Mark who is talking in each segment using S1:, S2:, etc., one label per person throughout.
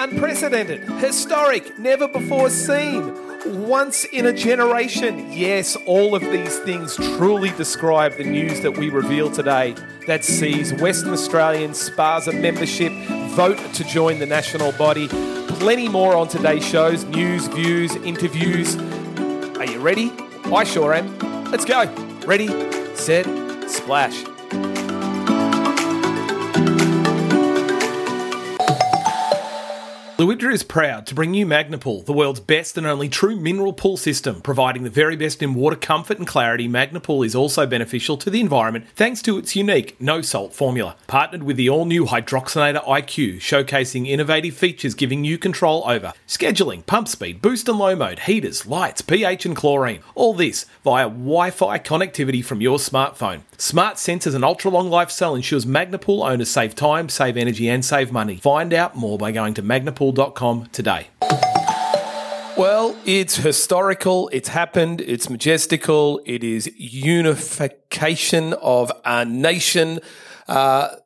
S1: Unprecedented, historic, never before seen, once in a generation. Yes, all of these things truly describe the news that we reveal today that sees Western Australian SPASA membership vote to join the national body. Plenty more on today's shows news, views, interviews. Are you ready? I sure am. Let's go. Ready, set, splash. Fluidra is proud to bring you Magnapool, the world's best and only true mineral pool system. Providing the very best in water comfort and clarity, Magnapool is also beneficial to the environment thanks to its unique no salt formula. Partnered with the all new Hydroxinator IQ, showcasing innovative features giving you control over scheduling, pump speed, boost and low mode, heaters, lights, pH, and chlorine. All this via Wi Fi connectivity from your smartphone. Smart sensors and ultra long life cell ensures Magnapool owners save time, save energy, and save money. Find out more by going to magnapool.com today. Well, it's historical, it's happened, it's majestical, it is unification of our nation. Uh,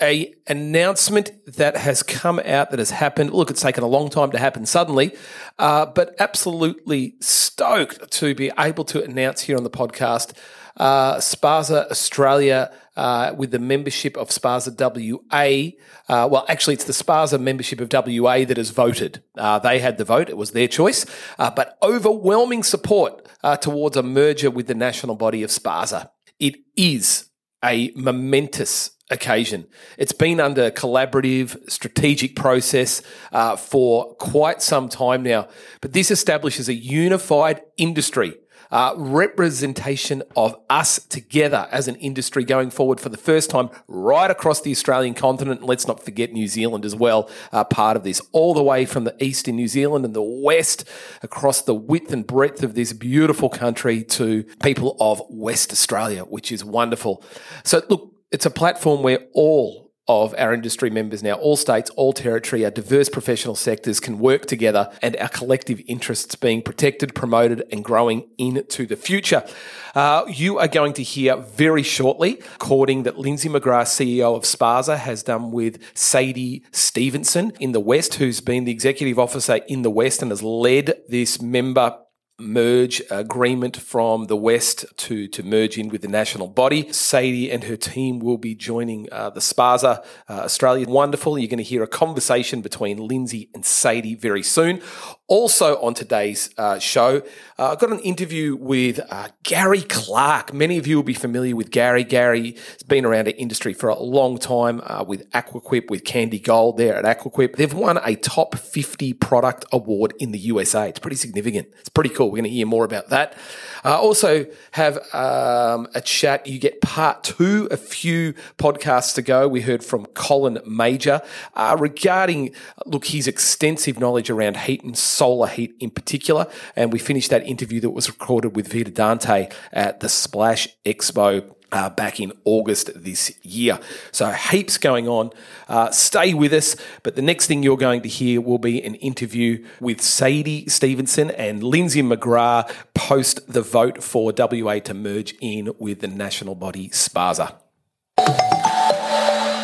S1: a announcement that has come out that has happened. Look, it's taken a long time to happen suddenly, uh, but absolutely stoked to be able to announce here on the podcast uh, SPASA Australia uh, with the membership of SPASA WA. Uh, well, actually, it's the SPASA membership of WA that has voted. Uh, they had the vote, it was their choice, uh, but overwhelming support uh, towards a merger with the national body of SPASA. It is a momentous occasion. It's been under collaborative, strategic process uh, for quite some time now, but this establishes a unified industry uh, representation of us together as an industry going forward for the first time right across the Australian continent. And let's not forget New Zealand as well, uh, part of this, all the way from the east in New Zealand and the west across the width and breadth of this beautiful country to people of West Australia, which is wonderful. So, look, it's a platform where all of our industry members now, all states, all territory, our diverse professional sectors can work together and our collective interests being protected, promoted, and growing into the future. Uh, you are going to hear very shortly recording that Lindsay McGrath, CEO of SPASA, has done with Sadie Stevenson in the West, who's been the executive officer in the West and has led this member merge agreement from the West to, to merge in with the national body. Sadie and her team will be joining uh, the SPASA uh, Australia. Wonderful. You're going to hear a conversation between Lindsay and Sadie very soon. Also on today's uh, show, uh, I've got an interview with uh, Gary Clark. Many of you will be familiar with Gary. Gary has been around the industry for a long time uh, with Aquaquip, with Candy Gold there at Aquaquip. They've won a top 50 product award in the USA. It's pretty significant. It's pretty cool. We're going to hear more about that. Uh, also have um, a chat. You get part two, a few podcasts to go. We heard from Colin Major uh, regarding, look, his extensive knowledge around heat and solar heat in particular. And we finished that interview that was recorded with Vita Dante at the Splash Expo uh, back in August this year. So heaps going on. Uh, stay with us. But the next thing you're going to hear will be an interview with Sadie Stevenson and Lindsay McGrath post the vote for WA to merge in with the national body SPASA.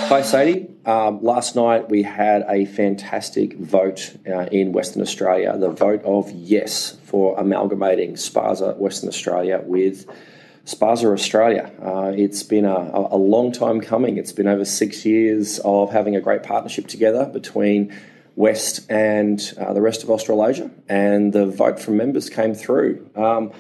S2: Hi, Sadie. Um, last night we had a fantastic vote uh, in Western Australia, the vote of yes for amalgamating SPASA Western Australia with SPASA Australia. Uh, it's been a, a, long time coming. It's been over six years of having a great partnership together between West and uh, the rest of Australasia, and the vote from members came through. Um,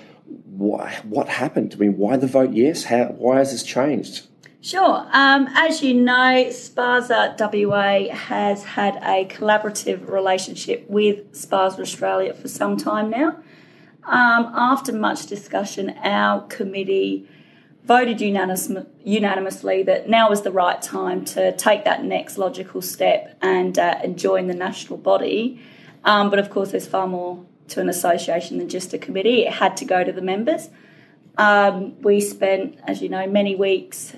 S2: why, what happened? I mean, why the vote yes? How, why has this changed?
S3: Sure. Um, as you know, SPASA WA has had a collaborative relationship with SPASA Australia for some time now. Um, after much discussion, our committee voted unanimous, unanimously that now was the right time to take that next logical step and, uh, and join the national body. Um, but of course, there's far more to an association than just a committee. It had to go to the members. Um, we spent, as you know, many weeks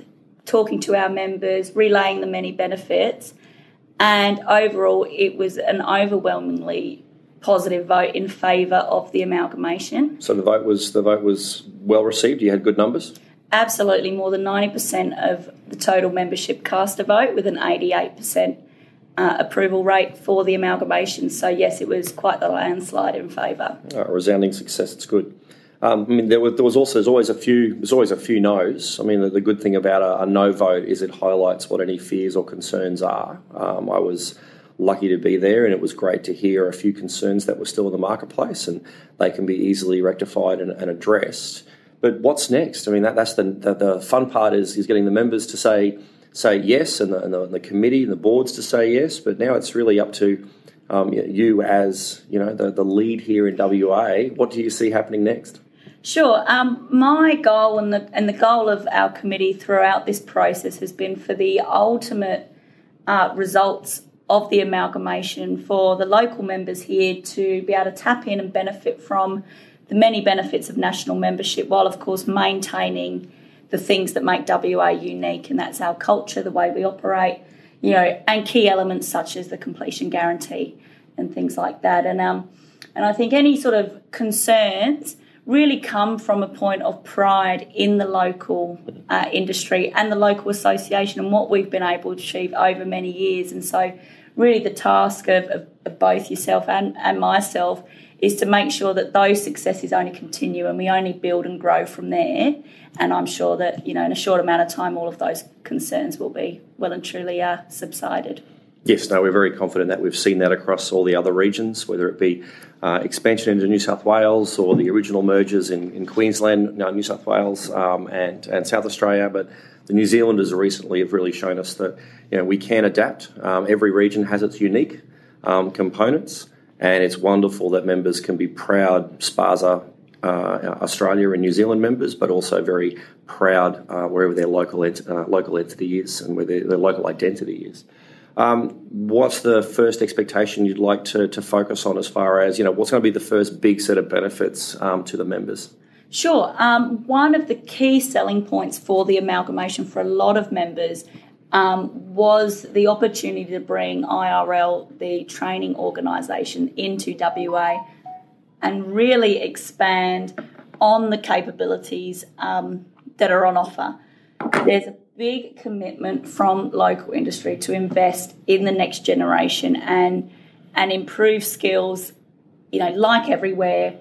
S3: talking to our members, relaying the many benefits, and overall, it was an overwhelmingly positive vote in favour of the amalgamation.
S2: So the vote was the vote was well received. You had good numbers.
S3: Absolutely, more than ninety percent of the total membership cast a vote, with an eighty-eight percent uh, approval rate for the amalgamation. So yes, it was quite the landslide in favour.
S2: Uh, resounding success. It's good. Um, I mean, there was, there was also there's always a few there's always a few no's. I mean, the, the good thing about a, a, no vote is it highlights what any fears or concerns are. Um, I was lucky to be there, and it was great to hear a few concerns that were still in the marketplace, and they can be easily rectified and, and addressed. But what's next? I mean, that, that's the, the, the fun part is is getting the members to say say yes, and the, and the, and the committee and the boards to say yes. But now it's really up to um, you as you know the, the lead here in WA. What do you see happening next?
S3: Sure. Um, my goal and the and the goal of our committee throughout this process has been for the ultimate uh, results of the amalgamation for the local members here to be able to tap in and benefit from the many benefits of national membership, while of course maintaining the things that make WA unique, and that's our culture, the way we operate, you know, and key elements such as the completion guarantee and things like that. And um, and I think any sort of concerns really come from a point of pride in the local uh, industry and the local association and what we've been able to achieve over many years. And so, really, the task of, of, of both yourself and, and myself is to make sure that those successes only continue and we only build and grow from there. And I'm sure that, you know, in a short amount of time, all of those concerns will be well and truly uh, subsided.
S2: Yes, no, we're very confident that we've seen that across all the other regions, whether it be uh, expansion into New South Wales or the original mergers in, in Queensland, no, New South Wales, um, and, and South Australia. But the New Zealanders recently have really shown us that you know we can adapt. Um, every region has its unique um, components, and it's wonderful that members can be proud SPASA uh, Australia and New Zealand members, but also very proud uh, wherever their local ent- uh, local entity is and where their, their local identity is. Um, what's the first expectation you'd like to, to focus on as far as, you know, what's going to be the first big set of benefits um, to the members?
S3: Sure. Um, one of the key selling points for the amalgamation for a lot of members um, was the opportunity to bring IRL, the training organisation, into WA and really expand on the capabilities um, that are on offer. There's a big commitment from local industry to invest in the next generation and and improve skills. You know, like everywhere,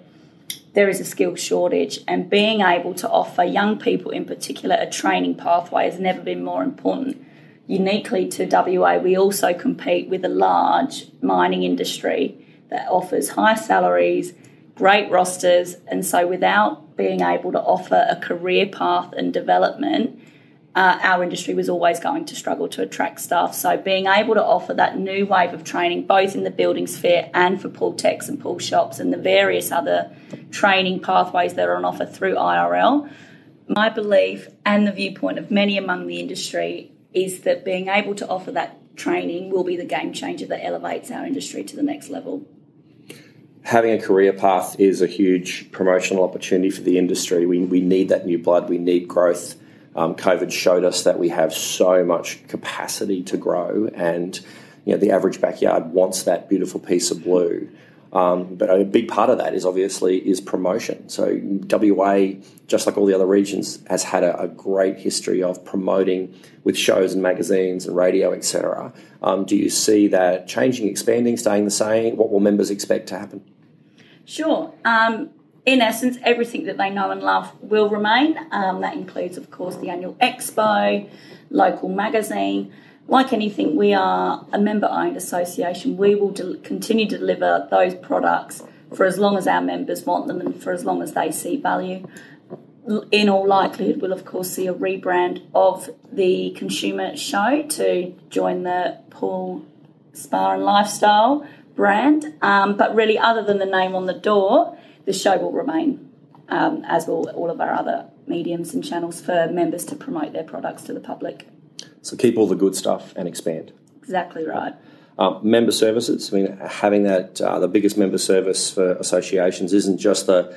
S3: there is a skill shortage, and being able to offer young people, in particular, a training pathway has never been more important. Uniquely to WA, we also compete with a large mining industry that offers high salaries, great rosters, and so without being able to offer a career path and development, uh, our industry was always going to struggle to attract staff. So being able to offer that new wave of training, both in the building sphere and for pool techs and pool shops and the various other training pathways that are on offer through IRL, my belief and the viewpoint of many among the industry is that being able to offer that training will be the game changer that elevates our industry to the next level.
S2: Having a career path is a huge promotional opportunity for the industry. We, we need that new blood, we need growth um, COVID showed us that we have so much capacity to grow, and you know the average backyard wants that beautiful piece of blue. Um, but a big part of that is obviously is promotion. So WA, just like all the other regions, has had a, a great history of promoting with shows and magazines and radio, etc. Um, do you see that changing, expanding, staying the same? What will members expect to happen?
S3: Sure. Um, in essence, everything that they know and love will remain. Um, that includes, of course, the annual expo, local magazine. Like anything, we are a member owned association. We will continue to deliver those products for as long as our members want them and for as long as they see value. In all likelihood, we'll of course see a rebrand of the consumer show to join the Pool Spa and Lifestyle brand. Um, but really, other than the name on the door, the show will remain, um, as will all of our other mediums and channels for members to promote their products to the public.
S2: So keep all the good stuff and expand.
S3: Exactly right.
S2: Uh, member services. I mean, having that uh, the biggest member service for associations isn't just the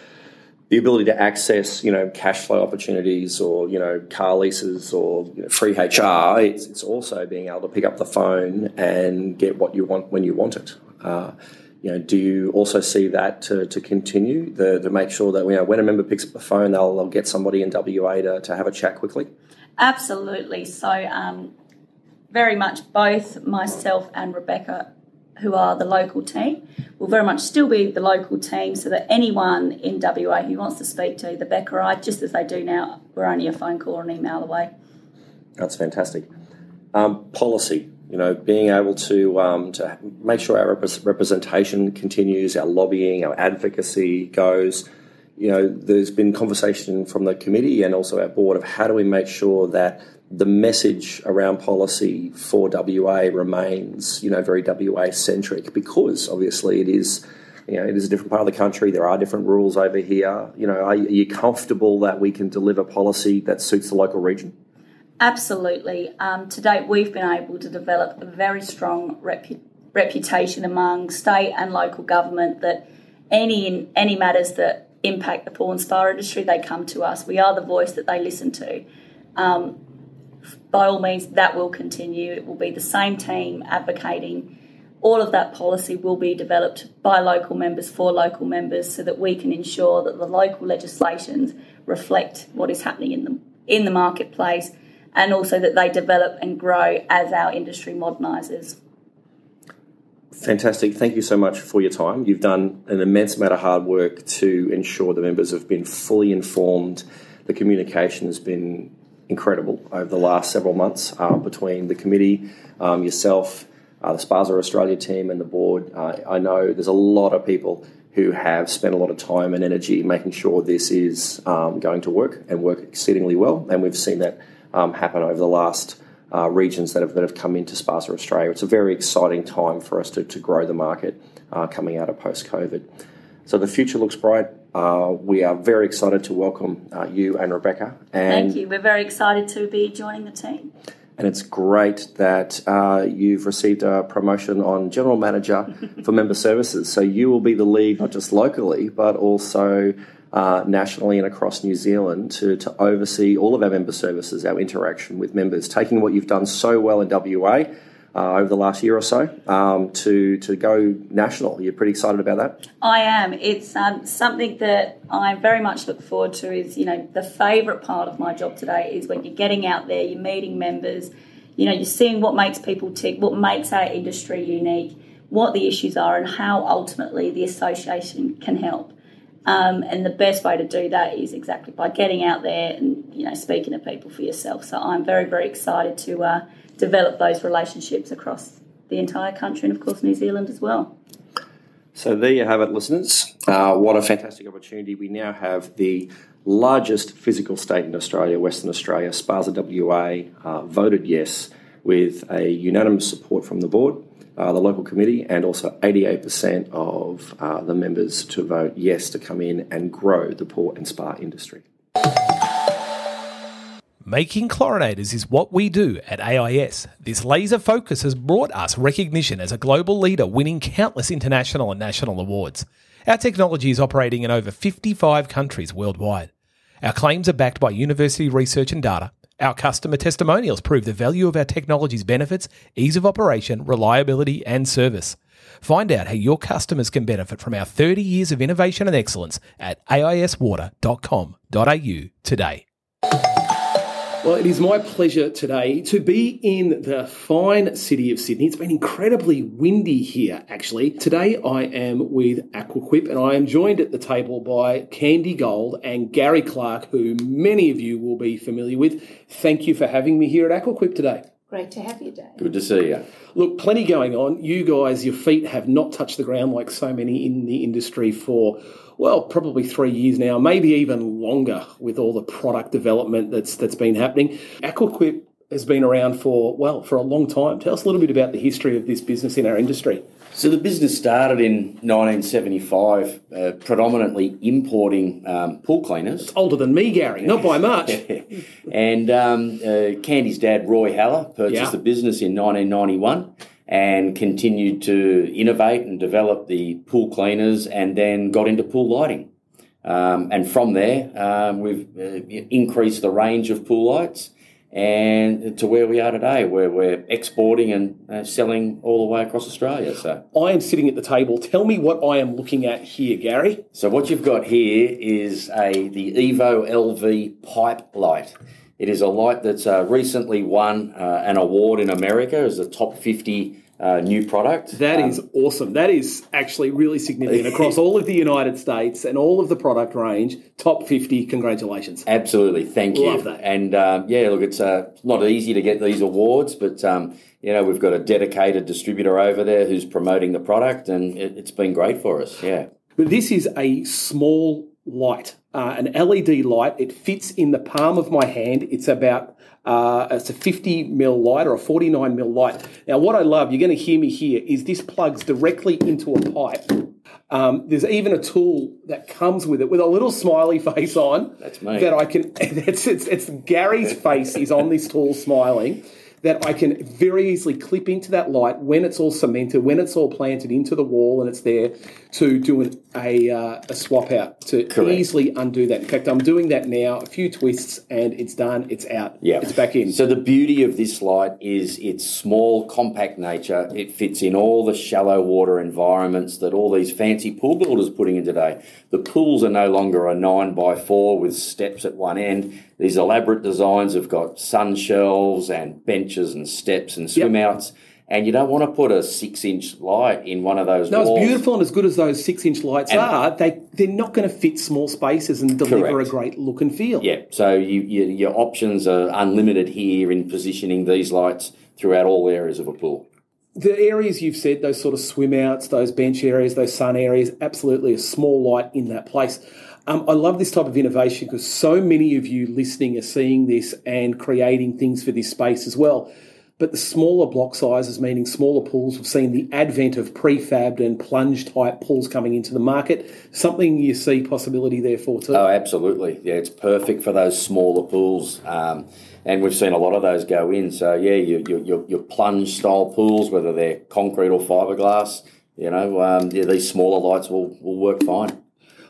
S2: the ability to access, you know, cash flow opportunities or you know car leases or you know, free HR. It's, it's also being able to pick up the phone and get what you want when you want it. Uh, you know, do you also see that to, to continue the, to make sure that you know, when a member picks up the phone, they'll, they'll get somebody in WA to, to have a chat quickly?
S3: Absolutely. So, um, very much both myself and Rebecca, who are the local team, will very much still be the local team so that anyone in WA who wants to speak to the Becca or I, just as they do now, we're only a phone call or an email away.
S2: That's fantastic. Um, policy, you know, being able to um, to make sure our rep- representation continues, our lobbying, our advocacy goes. You know, there's been conversation from the committee and also our board of how do we make sure that the message around policy for WA remains, you know, very WA centric because obviously it is, you know, it is a different part of the country. There are different rules over here. You know, are, you comfortable that we can deliver policy that suits the local region?
S3: Absolutely. Um, to date, we've been able to develop a very strong repu- reputation among state and local government that any any matters that impact the and spa industry, they come to us. We are the voice that they listen to. Um, by all means, that will continue. It will be the same team advocating. All of that policy will be developed by local members for local members so that we can ensure that the local legislations reflect what is happening in the, in the marketplace and also that they develop and grow as our industry modernises.
S2: Fantastic. Thank you so much for your time. You've done an immense amount of hard work to ensure the members have been fully informed. The communication has been incredible over the last several months uh, between the committee, um, yourself, uh, the SPASA Australia team, and the board. Uh, I know there's a lot of people who have spent a lot of time and energy making sure this is um, going to work and work exceedingly well, and we've seen that um, happen over the last. Uh, regions that have, that have come into SPASA Australia. It's a very exciting time for us to, to grow the market uh, coming out of post COVID. So the future looks bright. Uh, we are very excited to welcome uh, you and Rebecca.
S3: And Thank you. We're very excited to be joining the team.
S2: And it's great that uh, you've received a promotion on General Manager for Member Services. So you will be the lead, not just locally, but also uh, nationally and across New Zealand to, to oversee all of our member services, our interaction with members, taking what you've done so well in WA uh, over the last year or so um, to to go national. You're pretty excited about that?
S3: I am. It's um, something that I very much look forward to. Is you know the favourite part of my job today is when you're getting out there, you're meeting members, you know, you're seeing what makes people tick, what makes our industry unique, what the issues are, and how ultimately the association can help. Um, and the best way to do that is exactly by getting out there and you know speaking to people for yourself. So I'm very very excited to. Uh, develop those relationships across the entire country and, of course, New Zealand as well.
S2: So there you have it, listeners. Uh, what a fantastic opportunity. We now have the largest physical state in Australia, Western Australia, SPASA WA, uh, voted yes with a unanimous support from the board, the local committee, and also 88% of uh, the members to vote yes to come in and grow the port and spa industry.
S1: Making chlorinators is what we do at AIS. This laser focus has brought us recognition as a global leader, winning countless international and national awards. Our technology is operating in over 55 countries worldwide. Our claims are backed by university research and data. Our customer testimonials prove the value of our technology's benefits, ease of operation, reliability, and service. Find out how your customers can benefit from our 30 years of innovation and excellence at aiswater.com.au today.
S4: Well, it is my pleasure today to be in the fine city of Sydney. It's been incredibly windy here, actually. Today I am with Aquaquip and I am joined at the table by Candy Gold and Gary Clark, who many of you will be familiar with. Thank you for having me here at Aquaquip today.
S5: Great to have you, Dave.
S6: Good to see you.
S4: Look, plenty going on. You guys, your feet have not touched the ground like so many in the industry for well, probably three years now, maybe even longer with all the product development that's that's been happening. Aquaquip has been around for well for a long time. Tell us a little bit about the history of this business in our industry.
S6: So the business started in 1975, uh, predominantly importing um, pool cleaners.
S4: It's older than me, Gary, not by much.
S6: and um, uh, Candy's dad, Roy Haller, purchased yeah. the business in 1991 and continued to innovate and develop the pool cleaners and then got into pool lighting. Um, and from there, um, we've uh, increased the range of pool lights and to where we are today, where we're exporting and uh, selling all the way across Australia. So
S4: I am sitting at the table. Tell me what I am looking at here, Gary.
S6: So what you've got here is a the Evo LV pipe light. It is a light that's uh, recently won uh, an award in America as a top 50 uh, new product.
S4: That um, is awesome. That is actually really significant across all of the United States and all of the product range. Top 50, congratulations.
S6: Absolutely. Thank you.
S4: Love that.
S6: And um, yeah, look, it's uh, not easy to get these awards, but um, you know, we've got a dedicated distributor over there who's promoting the product, and it, has been great for us. Yeah.
S4: But this is a small light, uh, an LED light. It fits in the palm of my hand. It's about uh, it's a 50 mil light or a 49 mil light. Now, what I love, you're going to hear me here, is this plugs directly into a pipe. Um, there's even a tool that comes with it with a little smiley face on.
S6: That's me.
S4: That I can. It's, it's, it's Gary's face is on this tool smiling that I can very easily clip into that light when it's all cemented, when it's all planted into the wall and it's there to do an, a, uh, a swap out to Correct. easily undo that. In fact, I'm doing that now, a few twists and it's done, it's out, yeah. it's back in.
S6: So the beauty of this light is its small, compact nature. It fits in all the shallow water environments that all these fancy pool builders putting in today. The pools are no longer a 9 by 4 with steps at one end these elaborate designs have got sun shelves and benches and steps and swim yep. outs. And you don't want to put a six inch light in one of those
S4: no,
S6: walls.
S4: it's beautiful and as good as those six inch lights and are, they, they're not going to fit small spaces and deliver correct. a great look and feel.
S6: Yeah, so you, you, your options are unlimited here in positioning these lights throughout all areas of a pool
S4: the areas you've said, those sort of swim outs, those bench areas, those sun areas, absolutely a small light in that place. Um, I love this type of innovation because so many of you listening are seeing this and creating things for this space as well. But the smaller block sizes, meaning smaller pools, we've seen the advent of prefabbed and plunge type pools coming into the market. Something you see possibility there for too.
S6: Oh, absolutely. Yeah, it's perfect for those smaller pools. Um, and we've seen a lot of those go in. So, yeah, your, your, your plunge style pools, whether they're concrete or fiberglass, you know, um, yeah, these smaller lights will, will work fine.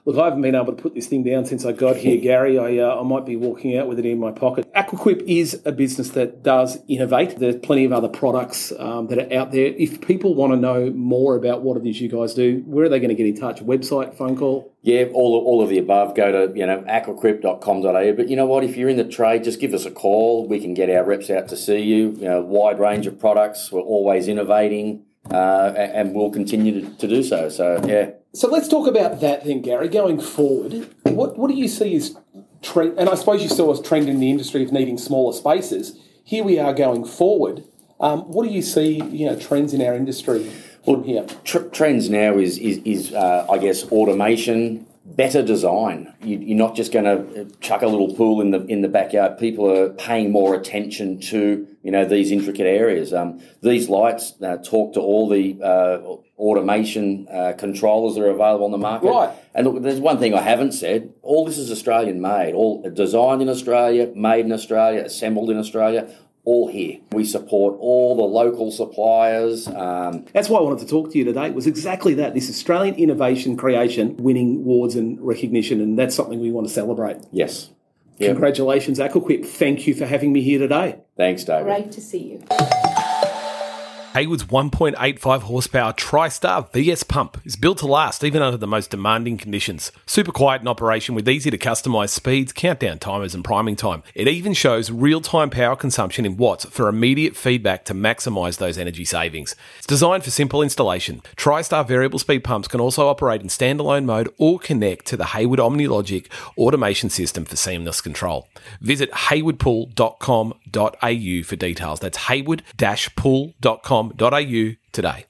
S4: Look, I haven't been able to put this thing down since I got here, Gary. I, uh, I might be walking out with it in my pocket. Aquaquip is a business that does innovate. There's plenty of other products um, that are out there. If people want to know more about what it is you guys do, where are they going to get in touch? Website, phone call?
S6: Yeah, all, all of the above. Go to you know aquaquip.com.au. But you know what? If you're in the trade, just give us a call. We can get our reps out to see you. You know, wide range of products. We're always innovating, uh, and we'll continue to, to do so. So yeah.
S4: So let's talk about that then, Gary. Going forward, what what do you see as trend? And I suppose you saw a trend in the industry of needing smaller spaces. Here we are going forward. Um, what do you see? You know, trends in our industry from here.
S6: Tr- trends now is is, is uh, I guess automation, better design. You, are not just going to chuck a little pool in the in the backyard. People are paying more attention to you know these intricate areas. Um, these lights uh, talk to all the uh, automation uh, controllers that are available on the market.
S4: Right.
S6: And look, there's one thing I haven't said. All this is Australian made, all designed in Australia, made in Australia, assembled in Australia. All here. We support all the local suppliers. Um,
S4: That's why I wanted to talk to you today. It was exactly that. This Australian innovation creation, winning awards and recognition, and that's something we want to celebrate.
S6: Yes.
S4: Yep. Congratulations, Aquaquip. Thank you for having me here today.
S6: Thanks, David.
S3: Great to see you.
S1: Hayward's 1.85 horsepower TriStar VS pump is built to last even under the most demanding conditions. Super quiet in operation with easy to customize speeds, countdown timers, and priming time. It even shows real time power consumption in watts for immediate feedback to maximize those energy savings. It's designed for simple installation. TriStar variable speed pumps can also operate in standalone mode or connect to the Hayward OmniLogic automation system for seamless control. Visit haywardpool.com.au for details. That's hayward-pool.com au today.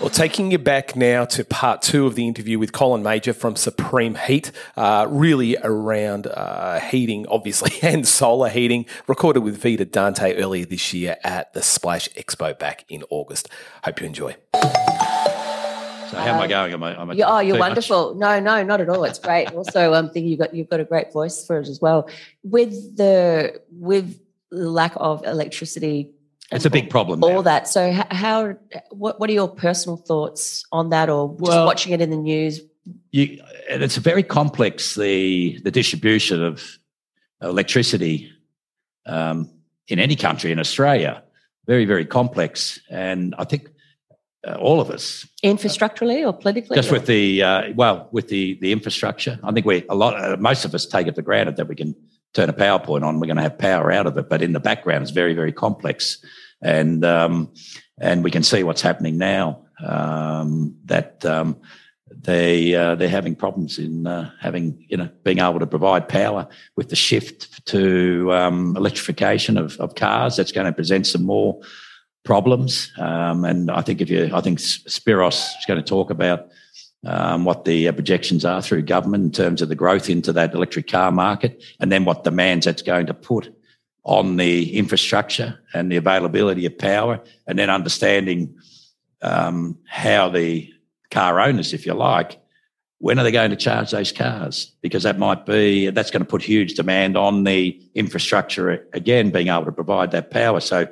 S1: Well, taking you back now to part two of the interview with Colin Major from Supreme Heat, uh, really around uh, heating, obviously, and solar heating, recorded with Vita Dante earlier this year at the Splash Expo back in August. Hope you enjoy.
S5: So how am I going? Am I? Am I
S7: you, oh, you're wonderful. Much? No, no, not at all. It's great. also, um, think you've got you've got a great voice for it as well. With the with lack of electricity
S5: it's a big problem.
S7: All now. that. So, how? What? What are your personal thoughts on that, or just well, watching it in the news?
S5: You, and it's a very complex the the distribution of electricity um, in any country in Australia. Very very complex, and I think uh, all of us
S7: infrastructurally or politically
S5: just
S7: or?
S5: with the uh, well with the the infrastructure i think we a lot uh, most of us take it for granted that we can turn a PowerPoint on, we're going to have power out of it. But in the background, it's very, very complex, and um, and we can see what's happening now. Um, that um, they uh, they're having problems in uh, having you know being able to provide power with the shift to um, electrification of, of cars. That's going to present some more problems. Um, and I think if you, I think Spiros is going to talk about um, what the uh, projections are through government in terms of the growth into that electric car market, and then what demands that's going to put on the infrastructure and the availability of power, and then understanding um, how the car owners, if you like, when are they going to charge those cars? Because that might be that's going to put huge demand on the infrastructure again, being able to provide that power. So,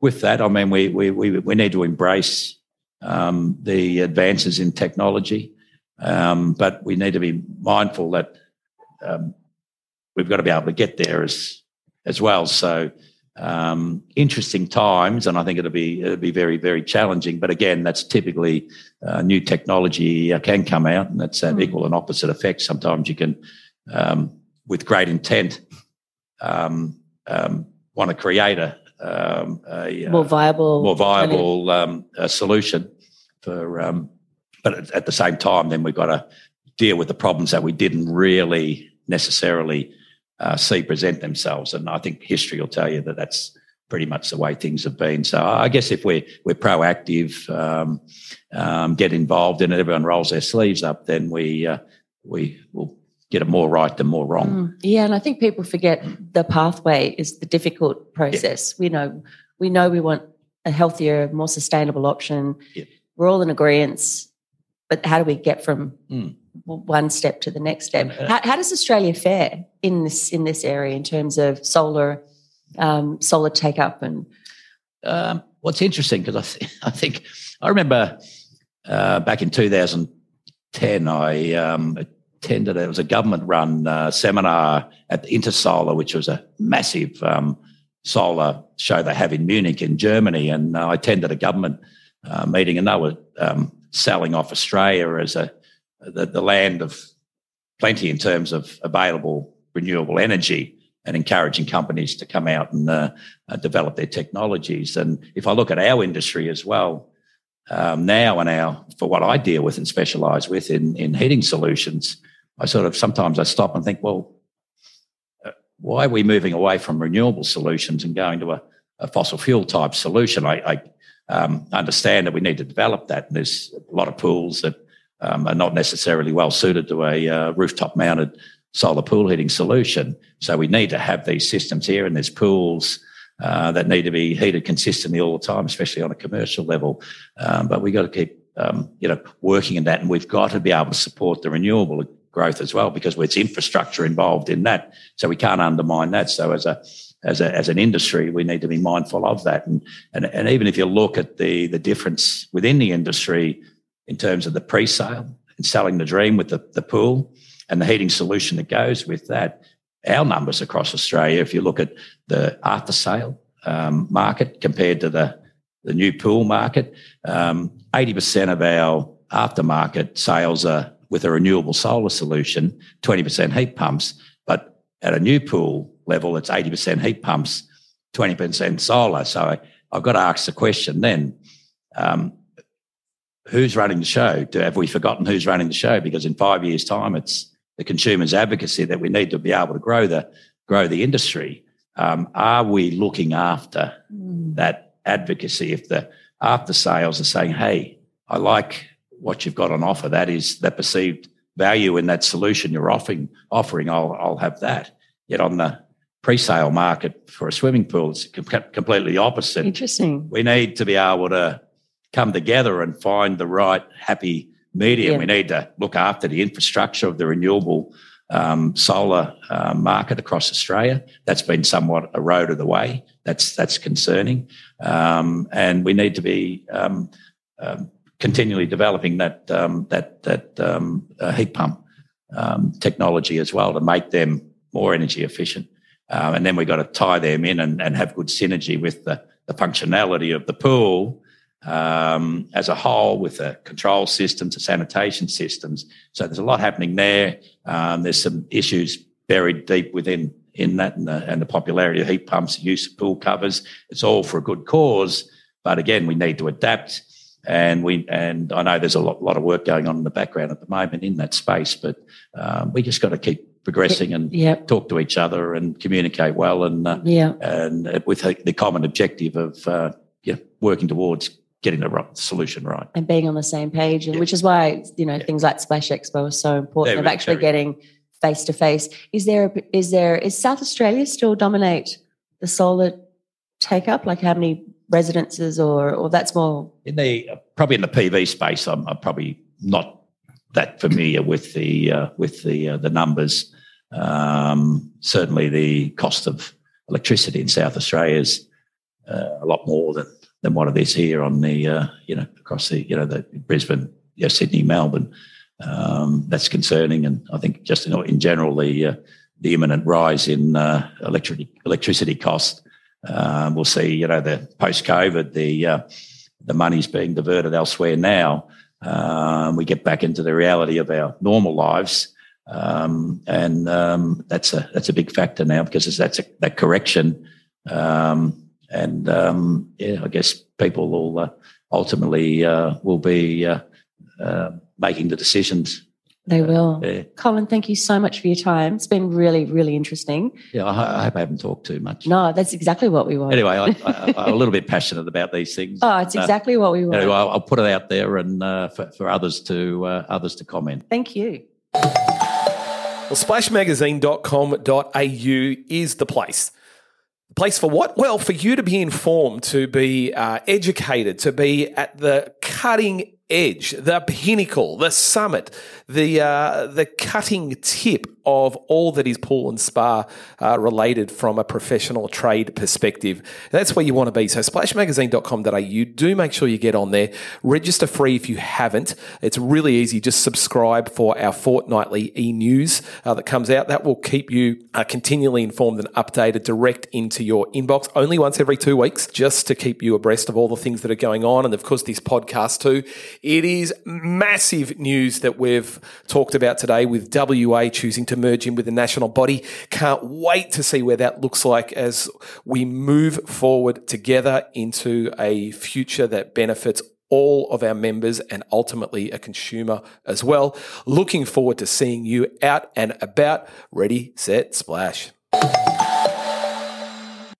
S5: with that, I mean, we we we, we need to embrace um, the advances in technology, um, but we need to be mindful that um, we've got to be able to get there as as well. So um, interesting times, and I think it'll be it'll be very very challenging. But again, that's typically uh, new technology uh, can come out, and that's an mm. equal and opposite effect. Sometimes you can, um, with great intent, um, um want to create a, um, a
S7: uh, more viable
S5: more viable um, solution for. but at the same time, then we've got to deal with the problems that we didn't really necessarily uh, see present themselves. And I think history will tell you that that's pretty much the way things have been. So I guess if we're we're proactive, um, um, get involved, and everyone rolls their sleeves up, then we uh, we will get it more right than more wrong. Mm,
S7: yeah, and I think people forget the pathway is the difficult process. Yeah. We know we know we want a healthier, more sustainable option. Yeah. We're all in agreement, but how do we get from mm one step to the next step. How, how, does Australia fare in this in this area in terms of solar um, solar take up and?
S5: Um, what's interesting because I, th- I think I remember uh, back in 2010 I um, attended it was a government run uh, seminar at Intersolar, which was a massive um, solar show they have in Munich in Germany, and uh, I attended a government uh, meeting, and they were um, selling off Australia as a the, the land of plenty in terms of available renewable energy and encouraging companies to come out and uh, uh, develop their technologies. And if I look at our industry as well, um, now and our for what I deal with and specialise with in in heating solutions, I sort of sometimes I stop and think, well, uh, why are we moving away from renewable solutions and going to a, a fossil fuel type solution? I, I um, understand that we need to develop that, and there's a lot of pools that um, are not necessarily well suited to a uh, rooftop mounted solar pool heating solution. So we need to have these systems here, and there's pools uh, that need to be heated consistently all the time, especially on a commercial level. Um, but we got to keep, um, you know, working in that, and we've got to be able to support the renewable growth as well because it's infrastructure involved in that. So we can't undermine that. So as a as, a, as an industry, we need to be mindful of that. And, and, and even if you look at the, the difference within the industry, in terms of the pre-sale and selling the dream with the, the pool and the heating solution that goes with that. Our numbers across Australia, if you look at the after sale um, market compared to the, the new pool market, um, 80% of our aftermarket sales are with a renewable solar solution, 20% heat pumps. But at a new pool level, it's 80% heat pumps, 20% solar. So I, have got to ask the question then um, who's running the show? Do, have we forgotten who's running the show? Because in five years' time, it's the consumers' advocacy that we need to be able to grow the grow the industry. Um, are we looking after mm. that advocacy? If the after sales are saying, "Hey, I like what you've got on offer," that is that perceived value in that solution you're offering. Offering, I'll I'll have that. Yet on the pre-sale market for a swimming pool, it's completely opposite.
S7: Interesting.
S5: We need to be able to come together and find the right happy medium. Yeah. We need to look after the infrastructure of the renewable um, solar uh, market across Australia. That's been somewhat eroded away. That's that's concerning, um, and we need to be um, um continually developing that um, that that um, uh, heat pump technology as well to make them more energy efficient. Uh, and then we've got to tie them in and, and have good synergy with the, the functionality of the pool um, as a whole with the control systems, the sanitation systems. So there's a lot happening there. Um, there's some issues buried deep within in that and the, and the popularity of heat pumps, use of pool covers. It's all for a good cause. But again, we need to adapt. And we and I know there's a lot, lot of work going on in the background at the moment in that space, but um, we just got to keep progressing and
S7: Yep.
S5: talk to each other and communicate well and uh,
S7: Yeah.
S5: and uh, with the common objective of uh, yeah, working towards getting the right solution right.
S7: and being on the same page, and
S5: Yeah.
S7: which is why you know things like Splash Expo are so important. Of actually getting face to face. Is there is there is South Australia still dominate the solar take up? Like how many residences or or that's more
S5: In the probably in the PV space, I'm, I'm probably not that familiar with the uh, with the uh, the numbers. Um, certainly, the cost of electricity in South Australia is uh, a lot more than than what it is here on the uh, you know across the you know the Brisbane, yeah, Sydney, Melbourne. Um, that's concerning, and I think just in, in general the uh, the imminent rise in uh, electric electricity cost. Um, we'll see, you know, the post COVID, the the money's being diverted elsewhere now. Um, we get back into the reality of our normal lives, um, and um, that's a that's a big factor now because that's a, that correction. Um, and um, yeah, I guess people will uh, ultimately uh, will be uh, uh, making the decisions.
S7: They will.
S5: Yeah,
S7: Colin, thank you so much for your time. It's been really, really interesting.
S5: yeah. I, I hope I haven't talked too much.
S7: No, that's exactly what we want.
S5: Anyway, I, I, I'm a little bit passionate about these things.
S7: oh, it's
S5: Uh,
S7: exactly what we want.
S5: Anyway, I'll, I'll put it out there and uh, for, for others to uh, others to comment.
S7: Thank you.
S1: Well, splashmagazine.com.au is the place. The place for what? Well, for you to be informed, to be uh, educated, to be at the cutting edge, the pinnacle, the summit, the uh, the cutting tip of all that is pool and spa uh, related from a professional trade perspective. That's where you want to be. So splashmagazine.com.au. Do make sure you get on there. Register free if you haven't. It's really easy. Just subscribe for our fortnightly e-news uh, that comes out. That will keep you uh, continually informed and updated direct into your inbox only once every two weeks, just to keep you abreast of all the things that are going on. And of course, this podcast too. It is massive news that we've talked about today with WA choosing to merge in with the national body. Can't wait to see where that looks like as we move forward together into a future that benefits all of our members and ultimately a consumer as well. Looking forward to seeing you out and about. Ready, set, splash.